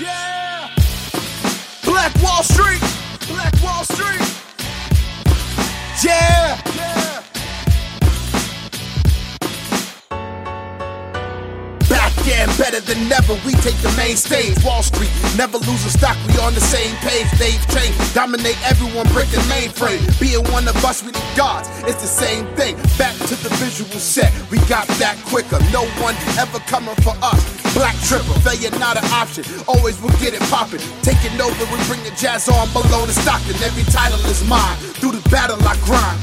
Yeah. Black Wall Street. Black Wall Street. Yeah. Yeah. Back again, better than ever. We take the main stage. Wall Street, never lose a stock. We on the same page. Dave Chain, dominate everyone, break the mainframe. Being one of us, we the gods. It's the same thing. Back to the visual set. We got that quicker. No one ever coming for us. Black triple, failure not an option. Always we'll get it poppin'. Taking over, we bring the jazz on below the Stockton. Every title is mine. Through the battle, I grind.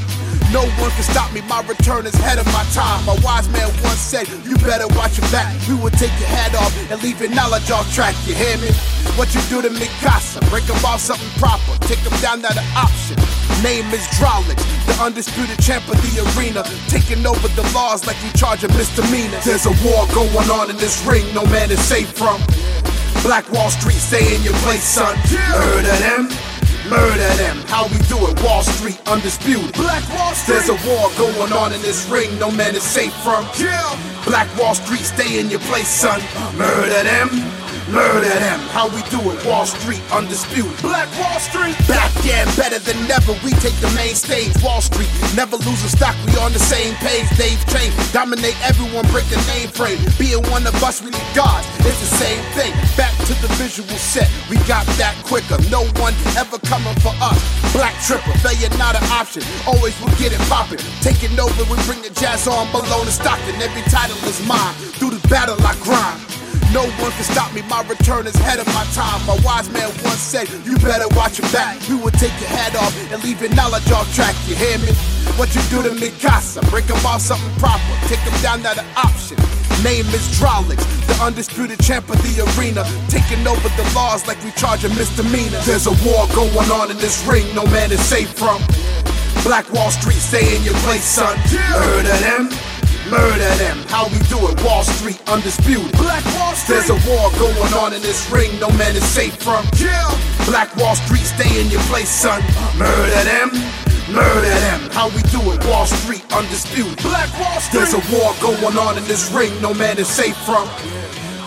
No one can stop me, my return is ahead of my time. A wise man once said, You better watch your back. We will take your hat off and leave your knowledge off track. You hear me? What you do to me, casa? Break them off something proper. Take them down, not an option. Name is Drolix, the undisputed champ of the arena. Taking over the laws like you charge a misdemeanor. There's a war going on in this ring, no man is safe from. Black Wall Street, stay in your place, son. Of them? Murder them. How we do it? Wall Street, undisputed. Black Wall Street. There's a war going on in this ring, no man is safe from. Black Wall Street, stay in your place, son. Murder them. Murder them. How we do it? Wall Street, undisputed. Black Wall Street. Back again, better than ever. We take the main stage. Wall Street, never lose a stock. We on the same page. Dave Chain, dominate everyone, break the mainframe. Being one of us, we the gods. It's the same thing. Back to the visual set. We got that quicker. No one ever coming for us. Black triple, failure not an option. Always we'll get it poppin'. Taking over, we bring the jazz on below the Stockton. Every title is mine. Through the battle, I grind. No one can stop me, my return is ahead of my time. My wise man once said, You better watch your back. We will take your head off and leave your knowledge off track. You hear me? What you do to me, casa? Break them off something proper. Take them down, not an option. Name is Drolix, the undisputed champ of the arena. Taking over the laws like we charge a misdemeanor. There's a war going on in this ring, no man is safe from. Black Wall Street, stay in your place, son. Heard of them? Murder them. How we do it? Wall Street, undisputed. Black Wall Street. There's a war going on in this ring, no man is safe from. Black Wall Street, stay in your place, son. Murder them. Murder them. How we do it? Wall Street, undisputed. Black Wall Street. There's a war going on in this ring, no man is safe from.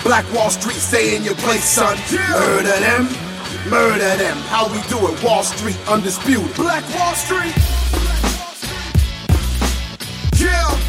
Black Wall Street, stay in your place, son. Murder them. Murder them. How we do it? Wall Street, undisputed. Black Wall Street. Yeah.